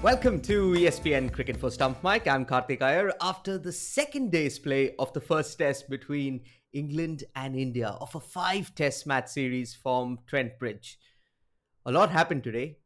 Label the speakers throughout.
Speaker 1: Welcome to ESPNcricinfo Stump Mic. I'm Karthik Iyer. After the second day's play of the first test between England and India of a five test match series from Trent Bridge, a lot happened today.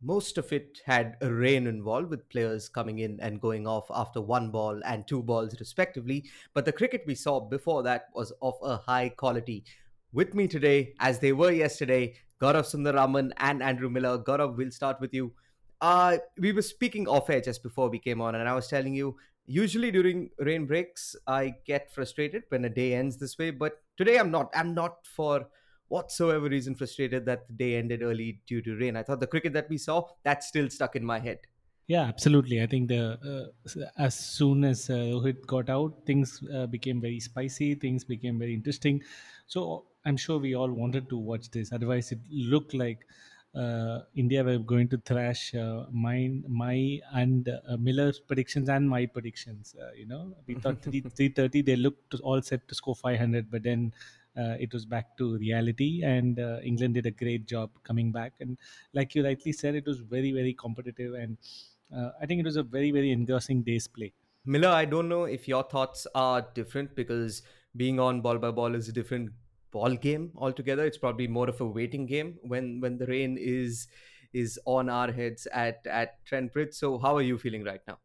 Speaker 1: Most of it had rain involved, with players coming in and going off after one ball and two balls, respectively. But the cricket we saw before that was of a high quality. With me today, as they were yesterday, Gaurav Sundararaman and Andrew Miller. Gaurav, we'll start with you. Uh, we were speaking off air just before we came on, and I was telling you, usually during rain breaks, I get frustrated when a day ends this way, but today I'm not. I'm not for whatsoever reason frustrated that the day ended early due to rain. I thought the cricket that we saw, that's still stuck in my head.
Speaker 2: Yeah, absolutely. I think the uh, as soon as uh, Rohit got out, things uh, became very spicy. Things became very interesting. So I'm sure we all wanted to watch this. Otherwise, it looked like India were going to thrash uh, mine, my and uh, Miller's predictions and my predictions. Uh, you know, we thought three three thirty they looked all set to score five hundred, but then uh, it was back to reality, and uh, England did a great job coming back. And like you rightly said, it was very very competitive, and uh, I think it was a very very engrossing day's play.
Speaker 1: Miller, I don't know if your thoughts are different because being on ball by ball is a different ball game altogether. It's probably more of a waiting game when when the rain is is on our heads at at Trent Bridge. So how are you feeling right now?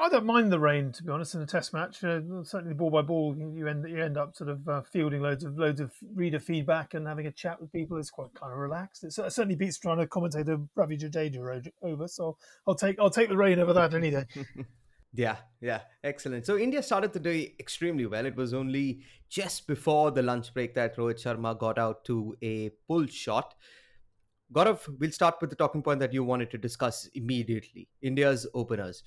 Speaker 3: I, don't mind the rain, to be honest, in a test match. Uh, certainly, ball by ball, you end you end up sort of uh, fielding loads of loads of reader feedback and having a chat with people. It's quite kind of relaxed. It certainly beats trying to commentate a Ravi Jadeja over. So I'll take I'll take the rain over that any day.
Speaker 1: Yeah, yeah, excellent. So India started the day extremely well. It was only just before the lunch break that Rohit Sharma got out to a pull shot. Gaurav, we'll start with the talking point that you wanted to discuss immediately. India's openers.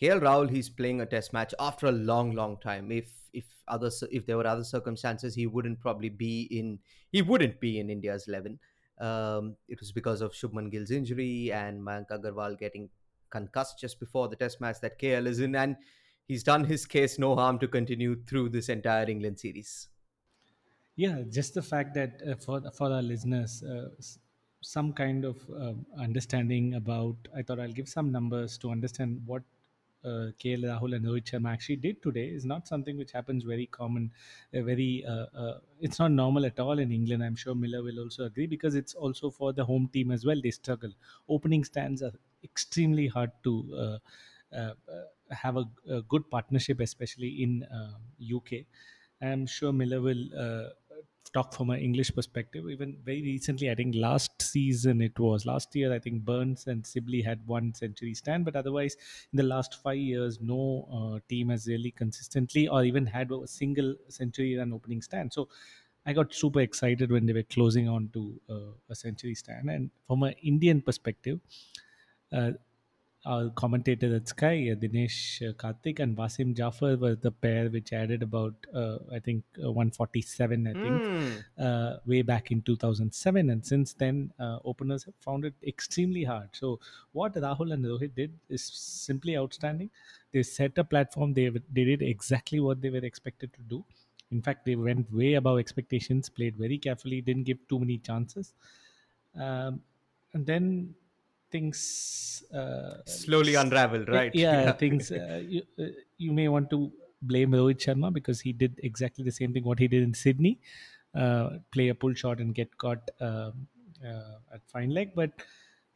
Speaker 1: KL Rahul, he's playing a test match after a long, long time. If if other if there were other circumstances, he wouldn't probably be in he wouldn't be in India's eleven. Um, it was because of Shubman Gill's injury and Mayank Agarwal getting concussed just before the test match that KL is in, and he's done his case no harm to continue through this entire England series.
Speaker 2: Yeah, just the fact that uh, for for our listeners, uh, some kind of uh, understanding about. I thought I'll give some numbers to understand what uh, KL Rahul and Rohit Sharma actually did today is not something which happens very common, uh, very uh, uh, it's not normal at all in England. I'm sure Miller will also agree because it's also for the home team as well. They struggle. Opening stands are extremely hard to uh, uh, have a, a, good partnership, especially in UK. I'm sure Miller will talk from an English perspective. Even very recently, I think last season it was last year. I think Burns and Sibley had one century stand, but otherwise, in the last five years, no uh, team has really consistently or even had a single century run opening stand. So. I got super excited when they were closing on to uh, a century stand. And from an Indian perspective, uh, our commentator at Sky, uh, Dinesh uh, Karthik and Wasim Jaffer were the pair which added about, uh, I think, uh, 147, I think, mm. way back in 2007. And since then, uh, openers have found it extremely hard. So, what Rahul and Rohit did is simply outstanding. They set a platform, they, they did exactly what they were expected to do. In fact, they went way above expectations, played very carefully, didn't give too many chances. Um, and then things uh,
Speaker 1: slowly unravel, right?
Speaker 2: Yeah, yeah. things uh, you, uh, you may want to blame Rohit Sharma because he did exactly the same thing what he did in Sydney, uh, play a pull shot and get caught um, uh, at fine leg, but.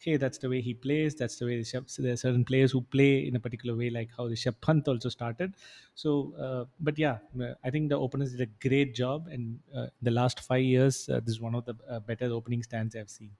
Speaker 2: Hey, that's the way he plays. That's the way the Shep, so there are certain players who play in a particular way, like how the Rishabh Pant also started. So, uh, but yeah, I think the openers did a great job, and the last five years, this is one of the better opening stands I've seen.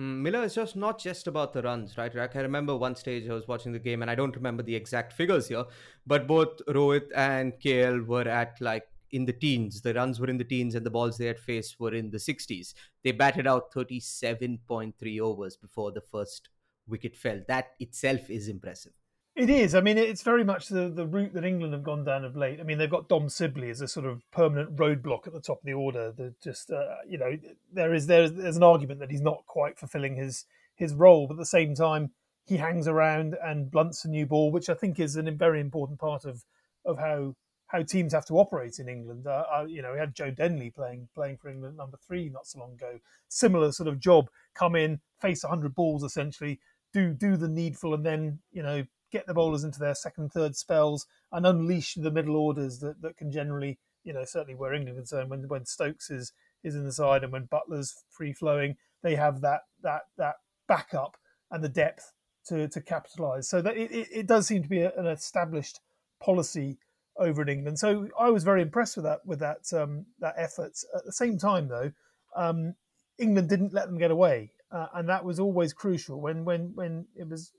Speaker 1: Hmm, Miller is just not just about the runs, right? I can remember one stage I was watching the game, and I don't remember the exact figures here, but both Rohit and KL were at like in the teens. The runs were in the teens, and the balls they had faced were in the 60s. They batted out 37.3 overs before the first wicket fell. That itself is impressive.
Speaker 3: It is. I mean, it's very much the, the route that England have gone down of late. I mean, they've got Dom Sibley as a sort of permanent roadblock at the top of the order. That just, uh, you know, there is there's, there's an argument that he's not quite fulfilling his his role, but at the same time, he hangs around and blunts a new ball, which I think is a very important part of of how how teams have to operate in England. Uh, uh, you know, we had Joe Denley playing playing for England number three not so long ago. Similar sort of job: come in, face 100 balls essentially, do do the needful, and then you know get the bowlers into their second, third spells and unleash the middle orders that, that can generally, you know, certainly where England is concerned, when when Stokes is is in the side and when Buttler's free flowing, they have that that that backup and the depth to to capitalise. So that it, it does seem to be an established policy over in England. So I was very impressed with that with that um, that effort. At the same time, though, um, England didn't let them get away, uh, and that was always crucial. When when when it was,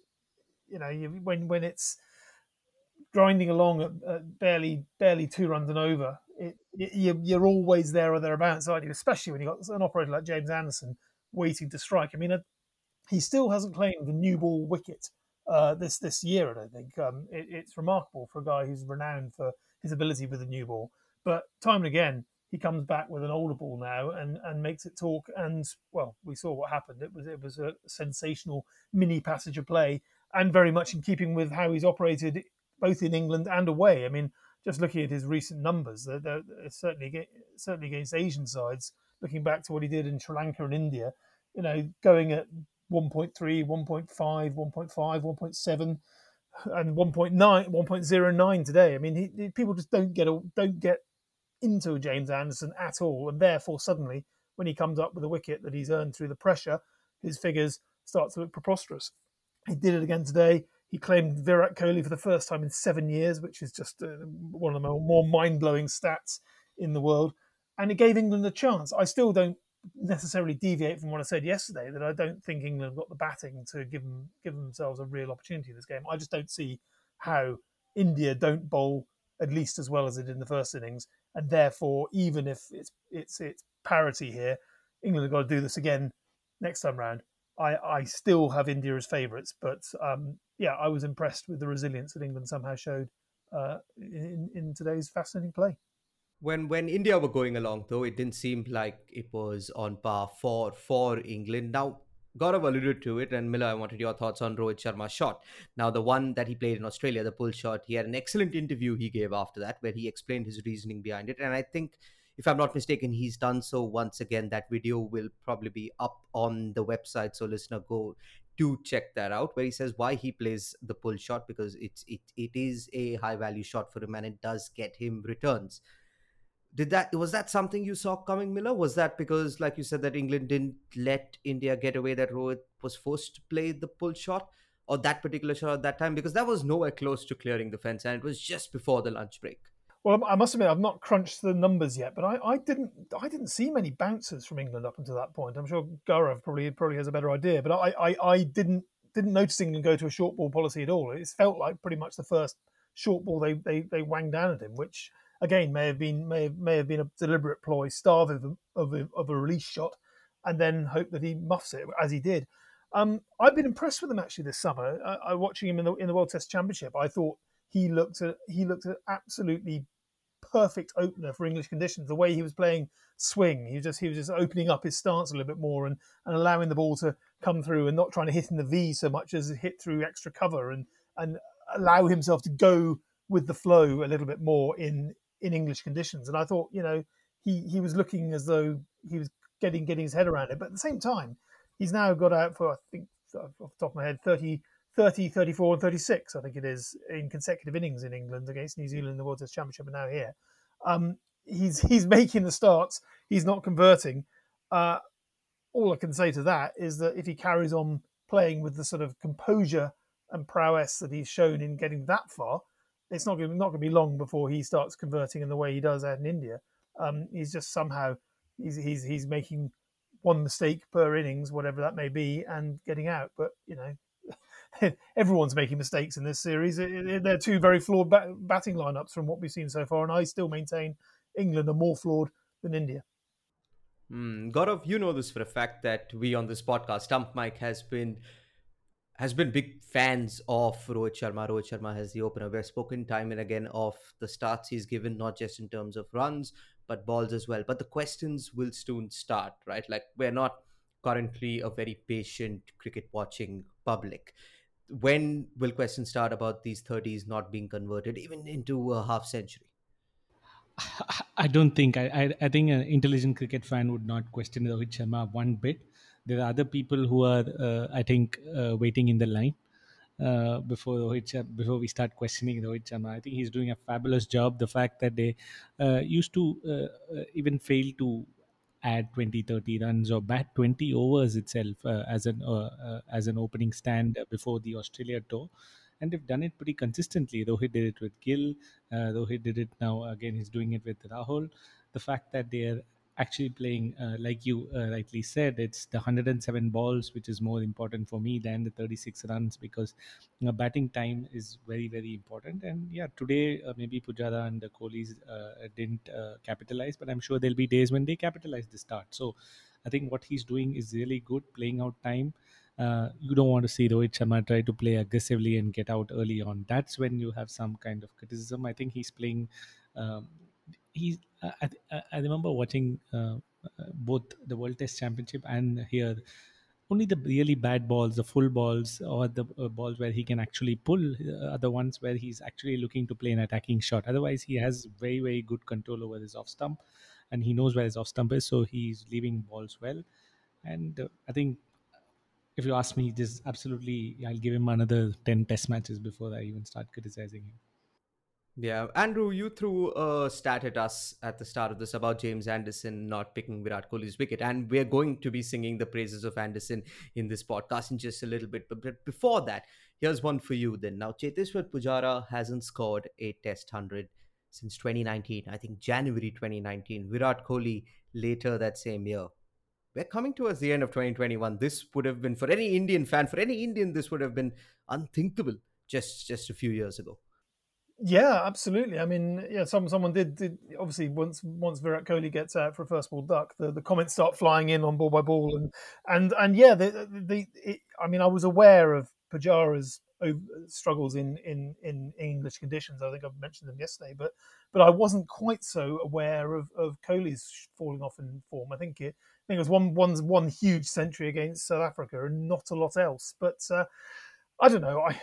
Speaker 3: you know, when when it's grinding along at, at barely barely two runs and over, it, it, you're always there or thereabouts, aren't you? Especially when you've got an operator like James Anderson waiting to strike. I mean, he still hasn't claimed the new ball wicket uh, this this year. I don't think um, it, it's remarkable for a guy who's renowned for his ability with the new ball. But time and again, he comes back with an older ball now and, and makes it talk. And well, we saw what happened. It was it was a sensational mini passage of play, and very much in keeping with how he's operated both in England and away. I mean, just looking at his recent numbers, they're, they're certainly certainly against Asian sides. Looking back to what he did in Sri Lanka and India, you know, going at 1.3, 1.5, 1.5, 1.7 and 1.9 1.09 today. I mean, he, he, people just don't get a, don't get into James Anderson at all, and therefore suddenly when he comes up with a wicket that he's earned through the pressure, his figures start to look preposterous. He did it again today. He claimed Virat Kohli for the first time in seven years, which is just uh, one of the more mind blowing stats in the world. And it gave England a chance. I still don't necessarily deviate from what I said yesterday that I don't think England got the batting to give them give themselves a real opportunity in this game. I just don't see how India don't bowl at least as well as it did in the first innings, and therefore even if it's it's it's parity here, England have got to do this again next time round. I, I still have India as favourites, but um, yeah, I was impressed with the resilience that England somehow showed uh, in, in today's fascinating play
Speaker 1: when when India were going along, though, it didn't seem like it was on par for for England. Now, Gaurav alluded to it, and Miller, I wanted your thoughts on Rohit Sharma's shot. Now, the one that he played in Australia, the pull shot, he had an excellent interview he gave after that, where he explained his reasoning behind it, and I think. If I'm not mistaken, he's done so once again. That video will probably be up on the website, so listener, go do check that out. Where he says why he plays the pull shot because it's it it is a high value shot for him and it does get him returns did that was that something you saw coming miller was that because like you said that england didn't let india get away that rohit was forced to play the pull shot or that particular shot at that time because that was nowhere close to clearing the fence and it was just before the lunch break
Speaker 3: well i must admit i've not crunched the numbers yet but i, I didn't i didn't see many bouncers from england up until that point i'm sure gaurav probably probably has a better idea but i i, I didn't didn't notice england go to a short ball policy at all it felt like pretty much the first short ball they they, they wanged down at him which again may have been may have, may have been a deliberate ploy, starve of, of, of a release shot, and then hope that he muffs it as he did. Um, I've been impressed with him actually this summer. I, I watching him in the in the World Test Championship. I thought he looked at he looked at absolutely perfect opener for English conditions. The way he was playing swing, he was just he was just opening up his stance a little bit more and, and allowing the ball to come through and not trying to hit in the V so much as hit through extra cover and and allow himself to go with the flow a little bit more in in English conditions. And I thought, you know, he he was looking as though he was getting getting his head around it. But at the same time, he's now got out for I think off the top of my head 30, 30 34 and 36 I think it is in consecutive innings in England against New Zealand in the World Test Championship and now here. Um, he's he's making the starts. He's not converting. Uh, all I can say to that is that if he carries on playing with the sort of composure and prowess that he's shown in getting that far, it's not going not going to be long before he starts converting in the way he does out in India. Um, he's just somehow he's he's he's making one mistake per innings, whatever that may be, and getting out. But you know, everyone's making mistakes in this series. They're two very flawed batting lineups from what we've seen so far, and I still maintain England are more flawed than India.
Speaker 1: Mm, Gaurav, you know this for a fact that we on this podcast, Stump Mic has been has been big fans of Rohit Sharma. Rohit Sharma has the opener. We've spoken time and again of the starts he's given, not just in terms of runs, but balls as well. But the questions will soon start, right? Like we're not currently a very patient cricket watching public. When will questions start about these 30s not being converted even into a half century?
Speaker 2: I don't think I, I, I think an intelligent cricket fan would not question Rohit Sharma one bit. There are other people who are, uh, I think, uh, waiting in the line uh, before Rohit Sharma, before we start questioning Rohit Sharma. I think he's doing a fabulous job. The fact that they uh, used to uh, uh, even fail to add 20 30 runs or bat 20 overs itself uh, as an uh, uh, as an opening stand before the Australia tour. And they've done it pretty consistently. Though he did it with Gill uh, he did it now again he's doing it with Rahul. The fact that they're actually playing uh, like you uh, rightly said it's the 107 balls which is more important for me than the 36 runs because you know, batting time is very very important and yeah today uh, maybe Pujara and the Kohlis uh, didn't uh, capitalize but I'm sure there'll be days when they capitalize the start so I think what he's doing is really good playing out time uh, you don't want to see Rohit Sharma try to play aggressively and get out early on. That's when you have some kind of criticism. I think he's playing. Um, he's. I, I, I remember watching uh, uh, both the World Test Championship and here. Only the really bad balls, the full balls, or the uh, balls where he can actually pull, uh, are the ones where he's actually looking to play an attacking shot. Otherwise, he has very, very good control over his off stump, and he knows where his off stump is, so he's leaving balls well. And uh, I think if you ask me, just absolutely, I'll give him another 10 test matches before I even start criticizing him.
Speaker 1: Yeah, Andrew, you threw a stat at us at the start of this about James Anderson not picking Virat Kohli's wicket, and we're going to be singing the praises of Anderson in this podcast in just a little bit. But before that, here's one for you then. Now, Cheteshwar Pujara hasn't scored a Test hundred since 2019. I think January 2019. Virat Kohli later that same year we're coming towards the end of 2021 this would have been for any indian fan for any indian this would have been unthinkable just just a few years ago
Speaker 3: yeah absolutely i mean yeah some someone did, did obviously once once virat kohli gets out for a first ball duck the, the comments start flying in on ball by ball and and and yeah the, the it, i mean i was aware of pujara's struggles in, in in English conditions. I think I've mentioned them yesterday, but but I wasn't quite so aware of, of Kohli's falling off in form. I think it I think it was one one one huge century against South Africa and not a lot else. But uh, I don't know. I,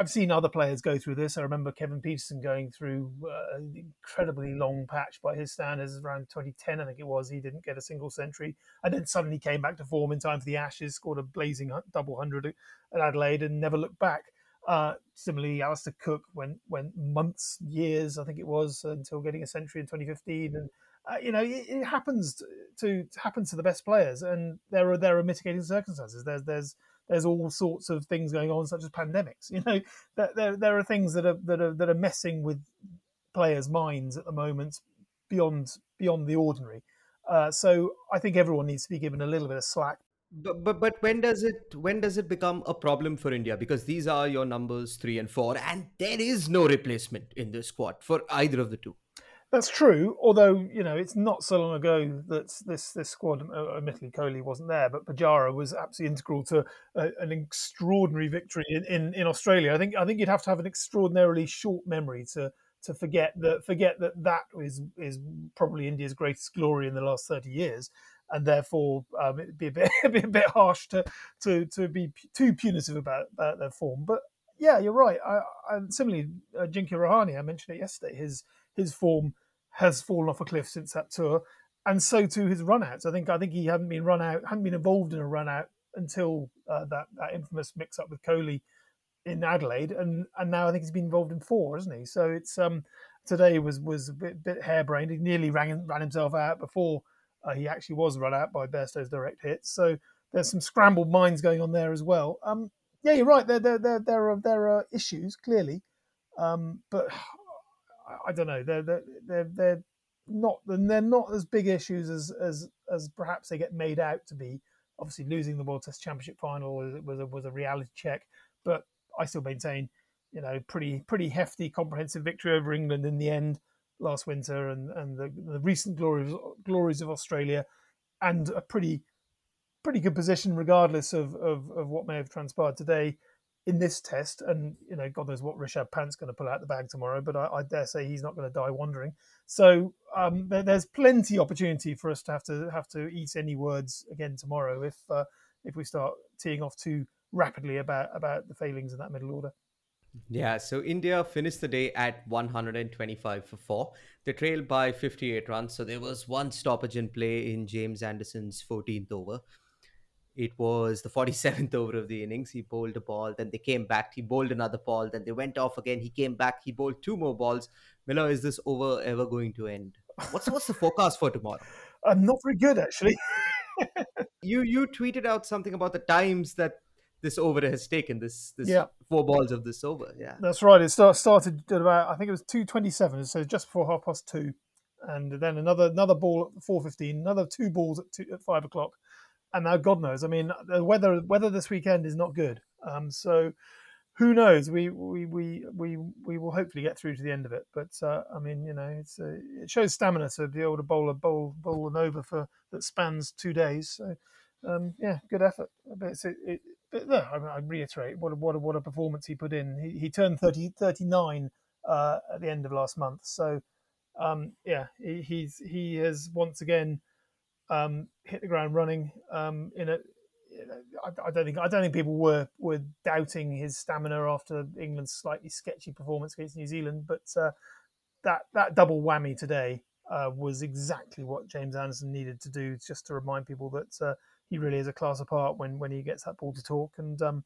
Speaker 3: I have seen other players go through this. I remember Kevin Pietersen going through uh, an incredibly long patch by his standards around 2010, I think it was. He didn't get a single century, and then suddenly came back to form in time for the Ashes, scored a blazing double hundred at Adelaide, and never looked back. Uh, similarly, Alastair Cook went went months, years, I think it was, until getting a century in 2015, and uh, you know, it, it happens to, to to the best players, and there are there are mitigating circumstances. There's there's there's all sorts of things going on, such as pandemics. You know, there there are things that are that are that are messing with players' minds at the moment beyond beyond the ordinary. Uh, so I think everyone needs to be given a little bit of slack.
Speaker 1: But, but but when does it when does it become a problem for India? Because these are your numbers three and four, and there is no replacement in the squad for either of the two.
Speaker 3: That's true. Although you know, it's not so long ago that this this squad, uh, admittedly, Kohli wasn't there, but Pujara was absolutely integral to a, an extraordinary victory in, in, in Australia. I think I think you'd have to have an extraordinarily short memory to to forget that forget that that is is probably India's greatest glory in the last thirty years, and therefore um, it'd be a bit be a bit harsh to to to be too punitive about, about their form. But yeah, you're right. I, I similarly, uh, Ajinkya Rahane, I mentioned it yesterday. His his form has fallen off a cliff since that tour, and so too his runouts. I think I think he hadn't been run out, hadn't been involved in a run out until uh, that that infamous mix up with Kohli in Adelaide, and and now I think he's been involved in four, isn't he? So it's um today was was a bit, bit harebrained. He nearly ran ran himself out before uh, he actually was run out by Bairstow's direct hits. So there's some scrambled minds going on there as well. Um, yeah, you're right. There there there there are there are issues clearly, um, but I don't know. They're they're they're, they're not they're not as big issues as as as perhaps they get made out to be. Obviously, losing the World Test Championship final was, was a, was a reality check, but I still maintain, you know, pretty pretty hefty, comprehensive victory over England in the end last winter, and and the, the recent glories glories of Australia, and a pretty pretty good position regardless of, of, of what may have transpired today in this test, and you know, God knows what Rishabh Pant's going to pull out the bag tomorrow, but I, I dare say he's not going to die wandering. So um, there, there's plenty opportunity for us to have to have to eat any words again tomorrow if uh, if we start teeing off too rapidly about about the failings in that middle order.
Speaker 1: Yeah, so India finished the day at 125 for four. They trailed by 58 runs, so there was one stoppage in play in James Anderson's 14th over. It was the 47th over of the innings. He bowled a ball, then they came back. He bowled another ball, then they went off again. He came back. He bowled two more balls. Miller, is this over ever going to end? What's what's the forecast for tomorrow?
Speaker 3: I'm not very good actually.
Speaker 1: you you tweeted out something about the times that this over has taken this this
Speaker 3: Yeah.
Speaker 1: four balls of this over. Yeah.
Speaker 3: That's right. It start, started at about I think it was two twenty seven, so just before half past two, and then another another ball at four fifteen, another two balls at two, at five o'clock, and now God knows. I mean, the weather weather this weekend is not good. Um, so who knows? We we we we we will hopefully get through to the end of it. But uh, I mean, you know, it's uh, it shows stamina to be able to bowl a bowl bowl an over for that spans two days. So um, yeah, good effort. But it, it, but no, I, I reiterate what a, what a, what a performance he put in. He, he turned 30, 39 uh, at the end of last month. So um, yeah, he, he's he has once again um, hit the ground running. Um, in a, you know, I, I don't think I don't think people were were doubting his stamina after England's slightly sketchy performance against New Zealand, but uh, that that double whammy today uh, was exactly what James Anderson needed to do, just to remind people that uh, he really is a class apart when when he gets that ball to talk. And um,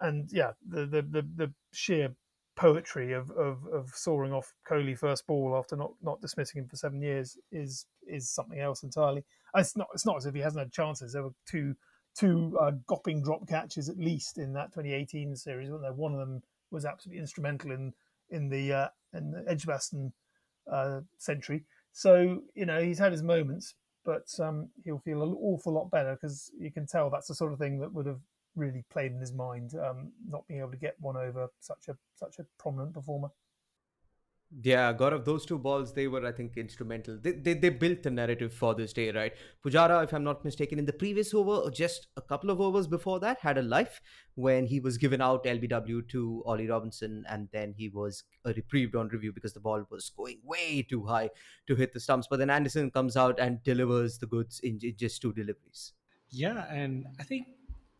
Speaker 3: and yeah, the the the, the sheer poetry of, of of soaring off Kohli first ball after not not dismissing him for seven years is is something else entirely. It's not it's not as if he hasn't had chances. There were two two uh, gopping drop catches at least in that 2018 series, wasn't there? One of them was absolutely instrumental in in the uh, in the Edgbaston uh, century. So you know he's had his moments, but um, he'll feel an awful lot better because you can tell that's the sort of thing that would have really played in his mind, um, not being able to get one over such a such a prominent performer.
Speaker 1: Yeah, Gaurav, those two balls, they were, I think, instrumental. They, they, they built the narrative for this day, right? Pujara, if I'm not mistaken, in the previous over, or just a couple of overs before that, had a life when he was given out LBW to Ollie Robinson and then he was uh, reprieved on review because the ball was going way too high to hit the stumps. But then Anderson comes out and delivers the goods in j- just two deliveries.
Speaker 2: Yeah, and I think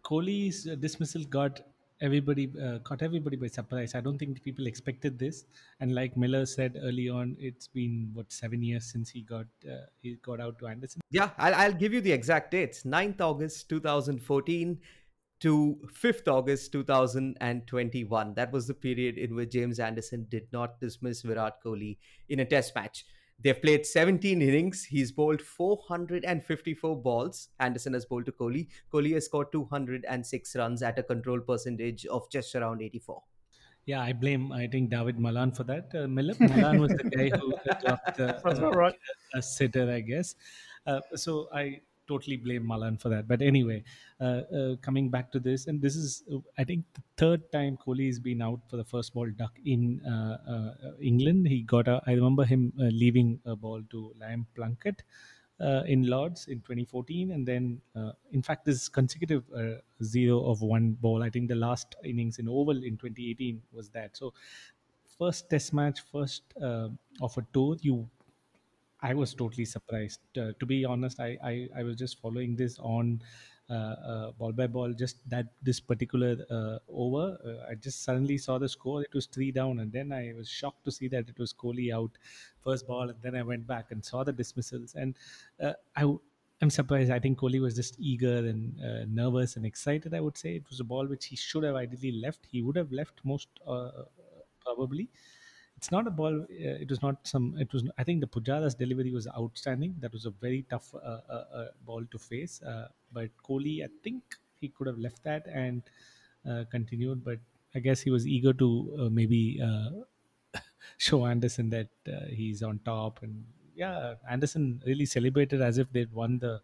Speaker 2: Kohli's uh, dismissal got everybody uh, caught everybody by surprise. I don't think people expected this. And like Miller said early on, it's been what seven years since he got uh, he got out to Anderson.
Speaker 1: Yeah, I'll, I'll give you the exact dates 9th August 2014 to 5th August 2021. That was the period in which James Anderson did not dismiss Virat Kohli in a test match. They've played 17 innings. He's bowled 454 balls. Anderson has bowled to Kohli. Kohli has scored 206 runs at a control percentage of just around 84.
Speaker 2: Yeah, I blame I think David Malan for that. Uh, Miller Malan was the guy who dropped the
Speaker 3: That's
Speaker 2: uh,
Speaker 3: right.
Speaker 2: a sitter, I guess. Uh, so I totally blame Malan for that. But anyway, uh, uh, coming back to this, and this is, uh, I think, the third time Kohli has been out for the first ball duck in uh, uh, England. He got a, I remember him uh, leaving a ball to Liam Plunkett. In Lords in 2014, and then in fact, this consecutive zero of one ball. I think the last innings in Oval in 2018 was that. So, first Test match, first of a tour, you I was totally surprised. Uh, to be honest, I, I, I was just following this on uh, uh, ball by ball, just that this particular uh, over. Uh, I just suddenly saw the score. It was three down, and then I was shocked to see that it was Kohli out first ball. And then I went back and saw the dismissals, and uh, I. I'm surprised. I think Kohli was just eager and uh, nervous and excited. I would say it was a ball which he should have ideally left. He would have left most uh, probably it's not a ball. Uh, it was not some. It was. I think the Pujara's delivery was outstanding. That was a very tough uh, uh, uh, ball to face. Uh, but Kohli, I think he could have left that and uh, continued. But I guess he was eager to maybe show Anderson that he's on top. And yeah, Anderson really celebrated as if they'd won the.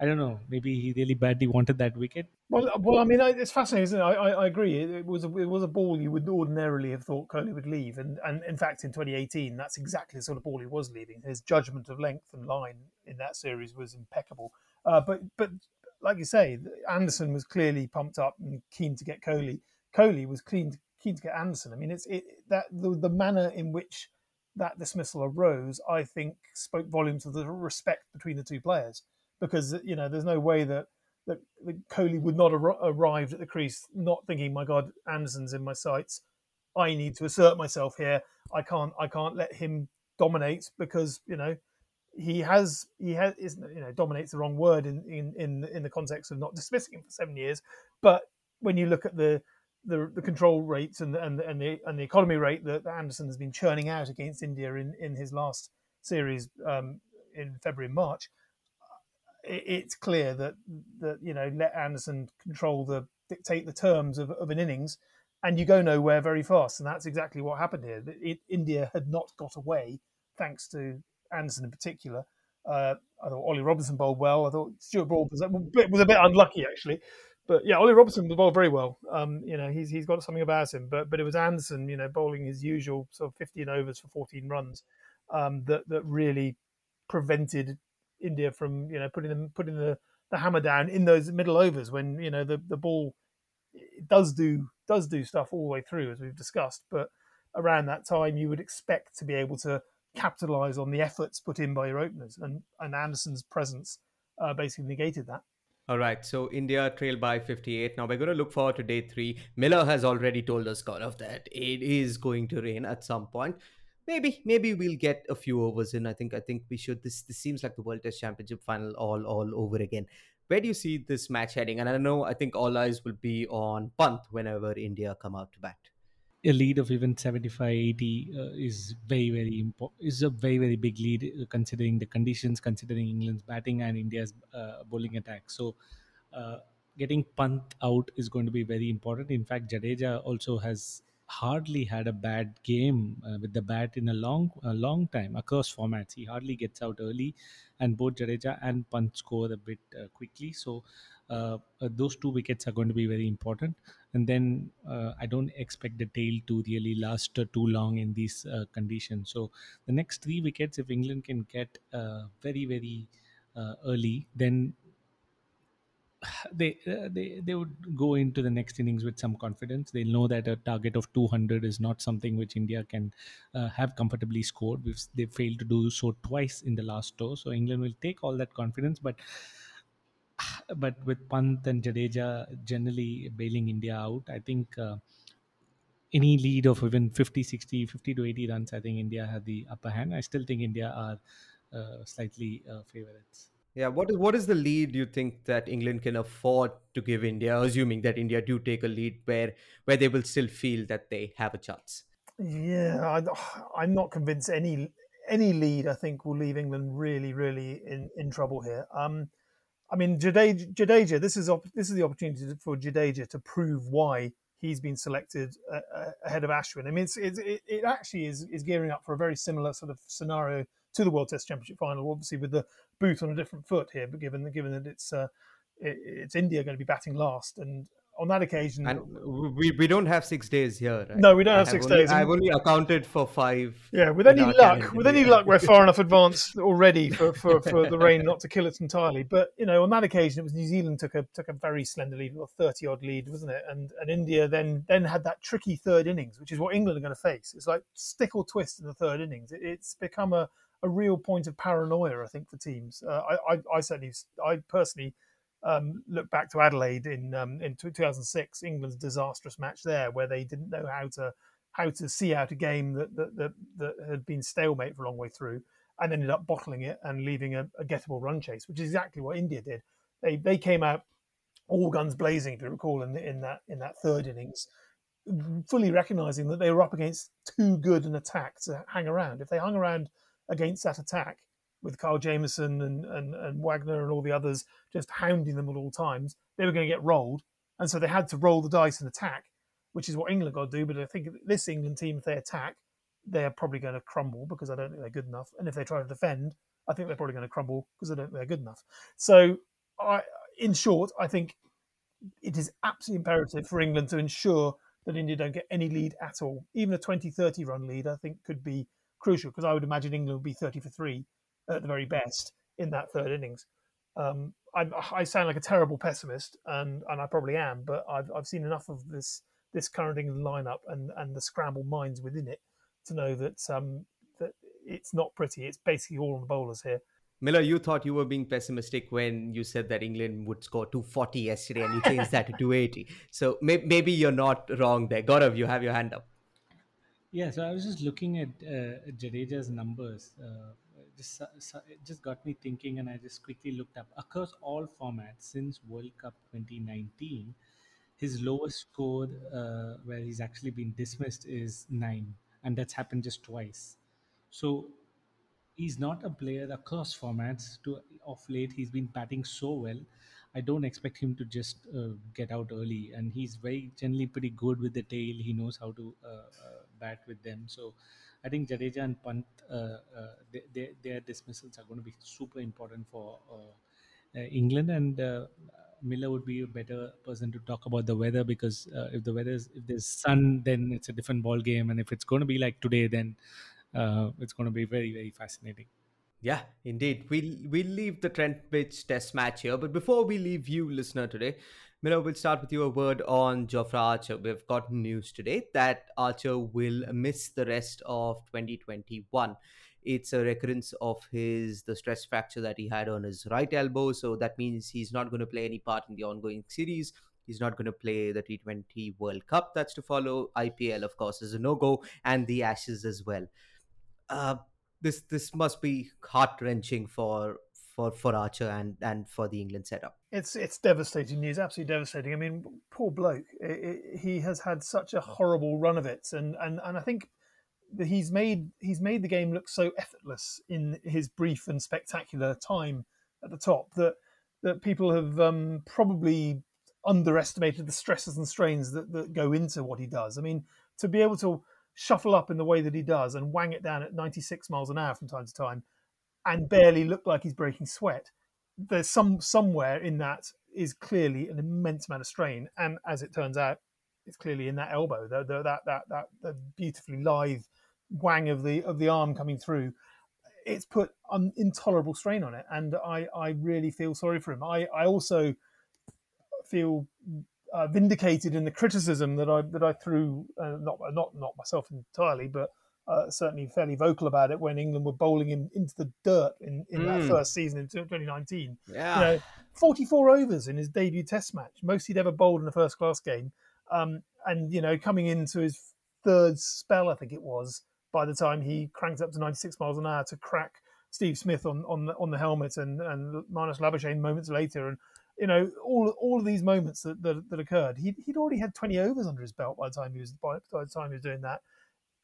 Speaker 2: I don't know. Maybe he really badly wanted that wicket.
Speaker 3: Well, well, I mean, it's fascinating, isn't it? I, I, I agree. It, it was a, it was a ball you would ordinarily have thought Kohli would leave, and and in fact, in 2018, that's exactly the sort of ball he was leaving. His judgment of length and line in that series was impeccable. Uh, but but like you say, Anderson was clearly pumped up and keen to get Kohli. Kohli was keen keen to get Anderson. I mean, it's it that the, the manner in which that dismissal arose, I think, spoke volumes of the respect between the two players. Because you know, there's no way that that, that Kohli would not ar- arrived at the crease not thinking, "My God, Anderson's in my sights." I need to assert myself here. I can't I can't let him dominate because you know he has he has you know dominates the wrong word in in in, in the context of not dismissing him for seven years, but when you look at the the, the control rates and the, and and the and the economy rate that Anderson has been churning out against India in in his last series um, in February and March, it's clear that that you know let Anderson control the dictate the terms of, of an innings, and you go nowhere very fast, and that's exactly what happened here. It, India had not got away thanks to Anderson in particular. Uh, I thought Ollie Robinson bowled well. I thought Stuart Broad was, a bit, was a bit unlucky actually, but yeah, Ollie Robinson bowled very well. Um, you know, he's he's got something about him. But but it was Anderson, you know, bowling his usual sort of 15 overs for 14 runs um, that that really prevented India from you know putting them putting the, the hammer down in those middle overs when you know the the ball does do does do stuff all the way through as we've discussed. But around that time, you would expect to be able to capitalize on the efforts put in by your openers, and and Anderson's presence uh, basically negated that.
Speaker 1: All right, so India trail by 58. Now we're going to look forward to day three. Miller has already told us, God, of that it is going to rain at some point. Maybe, maybe we'll get a few overs in. I think, I think we should. This, this seems like the World Test Championship final all, all over again. Where do you see this match heading? And I know, I think all eyes will be on Pant whenever India come out to bat
Speaker 2: a lead of even 75 80 uh, is very very important is a very very big lead uh, considering the conditions considering england's batting and india's uh, bowling attack so uh, getting Pant out is going to be very important in fact jadeja also has hardly had a bad game uh, with the bat in a long a long time across formats he hardly gets out early and both jadeja and Pant score a bit uh, quickly so uh, uh, those two wickets are going to be very important. And then uh, I don't expect the tail to really last too long in these conditions. So the next three wickets, if England can get very, very early, then they uh, they they would go into the next innings with some confidence. They'll know that a target of 200 is not something which India can uh, have comfortably scored. We've, they failed to do so twice in the last tour, so England will take all that confidence. But but with Pant and Jadeja generally bailing India out, I think uh, any lead of even 50, 60, 50 to 80 runs, I think India had the upper hand. I still think India are uh, slightly uh, favorites.
Speaker 1: Yeah, what is what is the lead you think that England can afford to give India, assuming that India do take a lead where where they will still feel that they have a chance?
Speaker 3: Yeah, I, I'm not convinced any any lead. I think will leave England really, really in, in trouble here. Um, I mean, Jadeja, Jadeja this is op- this is the opportunity for Jadeja to prove why he's been selected uh, uh, ahead of Ashwin. I mean, it's, it's, it, it actually is is gearing up for a very similar sort of scenario to the World Test Championship final, obviously with the boot on a different foot here, but given given that it's uh, it, it's India going to be batting last, and on that occasion,
Speaker 1: and we, we don't have six days here. Right?
Speaker 3: No, we don't have, have six
Speaker 1: only,
Speaker 3: days.
Speaker 1: I've only accounted for five.
Speaker 3: Yeah, with any luck, with any luck, we're far enough advanced already for, for, for the rain not to kill it entirely. But you know, on that occasion, it was New Zealand took a took a very slender lead, a thirty odd lead, wasn't it? And and India then then had that tricky third innings, which is what England are going to face. It's like stick or twist in the third innings. It, it's become a a real point of paranoia, I think, for teams. Uh, I, I I certainly, I personally um, look back to Adelaide in um, in 2006, England's disastrous match there, where they didn't know how to how to see out a game that that, that, that had been stalemate for a long way through, and ended up bottling it and leaving a, a gettable run chase, which is exactly what India did. They they came out all guns blazing, if you recall, in, in that in that third innings, fully recognizing that they were up against too good an attack to hang around. If they hung around against that attack, with Kyle Jamieson and, and, and Wagner and all the others just hounding them at all times, they were going to get rolled. And so they had to roll the dice and attack, which is what England got to do. But I think this England team, if they attack, they're probably going to crumble because I don't think they're good enough. And if they try to defend, I think they're probably going to crumble because I don't think they're good enough. So, I, in short, I think it is absolutely imperative for England to ensure that India don't get any lead at all. Even a 20, 30 run lead, I think, could be crucial because I would imagine England would be 30 for three at the very best in that third innings. Um, I, I, sound like a terrible pessimist, and, and I probably am, but I've, I've seen enough of this this current England lineup and, and the scrambled minds within it to know that um, that it's not pretty. It's basically all on the bowlers here.
Speaker 1: Miller, you thought you were being pessimistic when you said that England would score 240 yesterday, and you changed that to 280. So may- maybe you're not wrong there. Gaurav, you have your hand up.
Speaker 2: Yeah, so I was just looking at uh, Jadeja's numbers. Uh, just it just got me thinking, and I just quickly looked up across all formats since World Cup 2019. His lowest score, uh, where he's actually been dismissed, is nine, and that's happened just twice. So he's not a player across formats. To of late, he's been batting so well. I don't expect him to just uh, get out early, and he's very generally pretty good with the tail. He knows how to uh, uh, bat with them. So, I think Jadeja and Pant, uh, uh, they, they, their dismissals are going to be super important for uh, England. And Miller would be a better person to talk about the weather because if the weather is, if there's sun, then it's a different ball game, and if it's going to be like today, then it's going to be very very fascinating.
Speaker 1: Yeah, indeed. We'll, we'll leave the Trent Bridge test match here. But before we leave you, listener, today, Miller, we'll start with you a word on Jofra Archer. We've got news today that Archer will miss the rest of 2021. It's a recurrence of his the stress fracture that he had on his right elbow. So that means he's not going to play any part in the ongoing series. He's not going to play the T20 World Cup that's to follow. IPL, of course, is a no go, and the Ashes as well. Uh, this this must be heart wrenching for for for Archer and and for the England setup.
Speaker 3: It's it's devastating news, absolutely devastating. I mean, poor bloke. It, it, he has had such a horrible run of it, and and and I think that he's made he's made the game look so effortless in his brief and spectacular time at the top that that people have um, probably underestimated the stresses and strains that, that go into what he does. I mean, to be able to shuffle up in the way that he does and wang it down at 96 miles an hour from time to time and barely look like he's breaking sweat. There's some somewhere in that is clearly an immense amount of strain, and as it turns out, it's clearly in that elbow, the, the, that that that the beautifully lithe wang of the of the arm coming through. It's put an intolerable strain on it, and I I really feel sorry for him. I I also feel uh, vindicated in the criticism that I that I threw uh, not not not myself entirely, but uh, certainly fairly vocal about it when England were bowling him into the dirt in, in mm. that first season in 2019.
Speaker 1: Yeah,
Speaker 3: you know, 44 overs in his debut Test match, most he'd ever bowled in a first class game, um, and you know coming into his third spell, I think it was by the time he cranked up to 96 miles an hour to crack Steve Smith on on the, on the helmet and and Marnus Labuschagne moments later and you know, all all of these moments that, that, that occurred, he'd, he'd already had 20 overs under his belt by the time he was by, by the time he was doing that.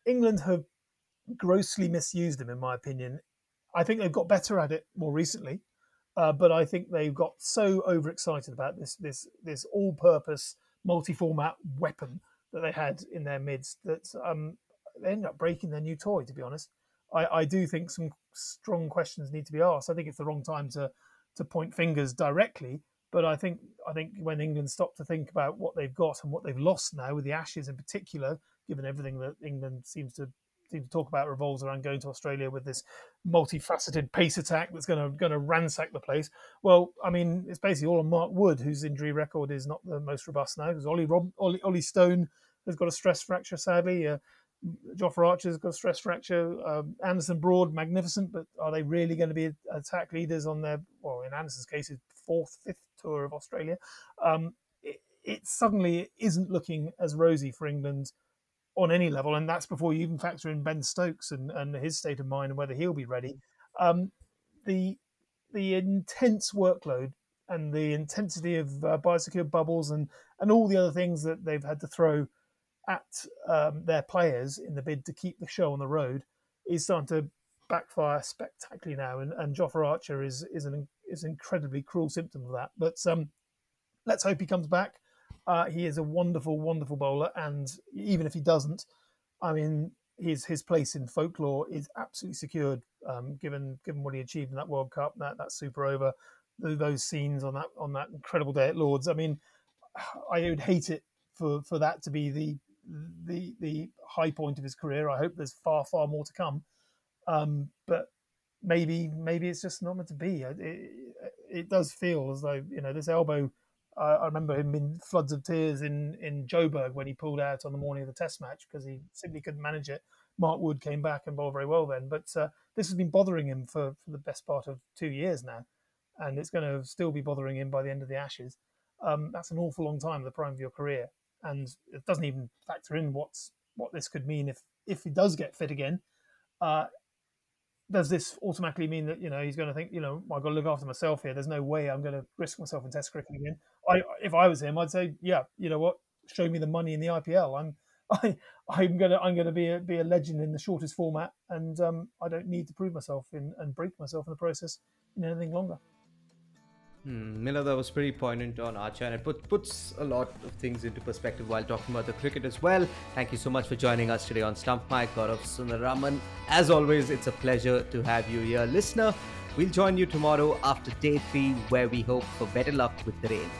Speaker 3: England have grossly misused him, in my opinion. I think they've got better at it more recently, uh, but I think they've got so overexcited about this this this all-purpose multi-format weapon that they had in their midst that um, they ended up breaking their new toy. To be honest, I, I do think some strong questions need to be asked. I think it's the wrong time to to point fingers directly, but I think I think when England stop to think about what they've got and what they've lost now with the Ashes in particular, given everything that England seems to seem to talk about revolves around going to Australia with this multifaceted pace attack that's going to going to ransack the place. Well, I mean, it's basically all on Mark Wood, whose injury record is not the most robust now. Because Ollie Rob, Ollie, Ollie Stone has got a stress fracture, sadly. Uh, Archer's got a stress fracture. Um, Anderson Broad, magnificent, but are they really going to be attack leaders on their, well, in Anderson's case, his fourth, fifth tour of Australia? Um, it, it, suddenly isn't looking as rosy for England on any level, and that's before you even factor in Ben Stokes and, and his state of mind and whether he'll be ready. Um, the the intense workload and the intensity of uh, biosecure bubbles and and all the other things that they've had to throw at um, their players in the bid to keep the show on the road is starting to backfire spectacularly now, and, and Jofra Archer is is an is an incredibly cruel symptom of that. But um, let's hope he comes back. Uh, he is a wonderful, wonderful bowler, and even if he doesn't, I mean, his his place in folklore is absolutely secured. Um, given given what he achieved in that World Cup, that that super over, those scenes on that on that incredible day at Lords. I mean, I would hate it for for that to be the the the high point of his career. I hope there's far far more to come, um, but maybe maybe it's just not meant to be. It, it, it does feel as though you know this elbow. Uh, I remember him in floods of tears in in Joburg when he pulled out on the morning of the Test match because he simply couldn't manage it. Mark Wood came back and bowled very well then, but uh, this has been bothering him for, for the best part of two years now, and it's going to still be bothering him by the end of the Ashes. Um, that's an awful long time, the prime of your career and it doesn't even factor in what's what this could mean if if he does get fit again. Uh, does this automatically mean that you know he's going to think you know I've got to look after myself here? There's no way I'm going to risk myself in Test cricket again. I if I was him, I'd say yeah, you know what, show me the money in the IPL. I'm I I'm gonna I'm gonna be a, be a legend in the shortest format, and um, I don't need to prove myself in, and break myself in the process in anything longer.
Speaker 1: Hmm, Miller, that was pretty poignant on Archer, and it put, puts a lot of things into perspective while talking about the cricket as well. Thank you so much for joining us today on Stump Mic, Gaurav Sundararaman. As always, it's a pleasure to have you here, listener. We'll join you tomorrow after day three, where we hope for better luck with the rain.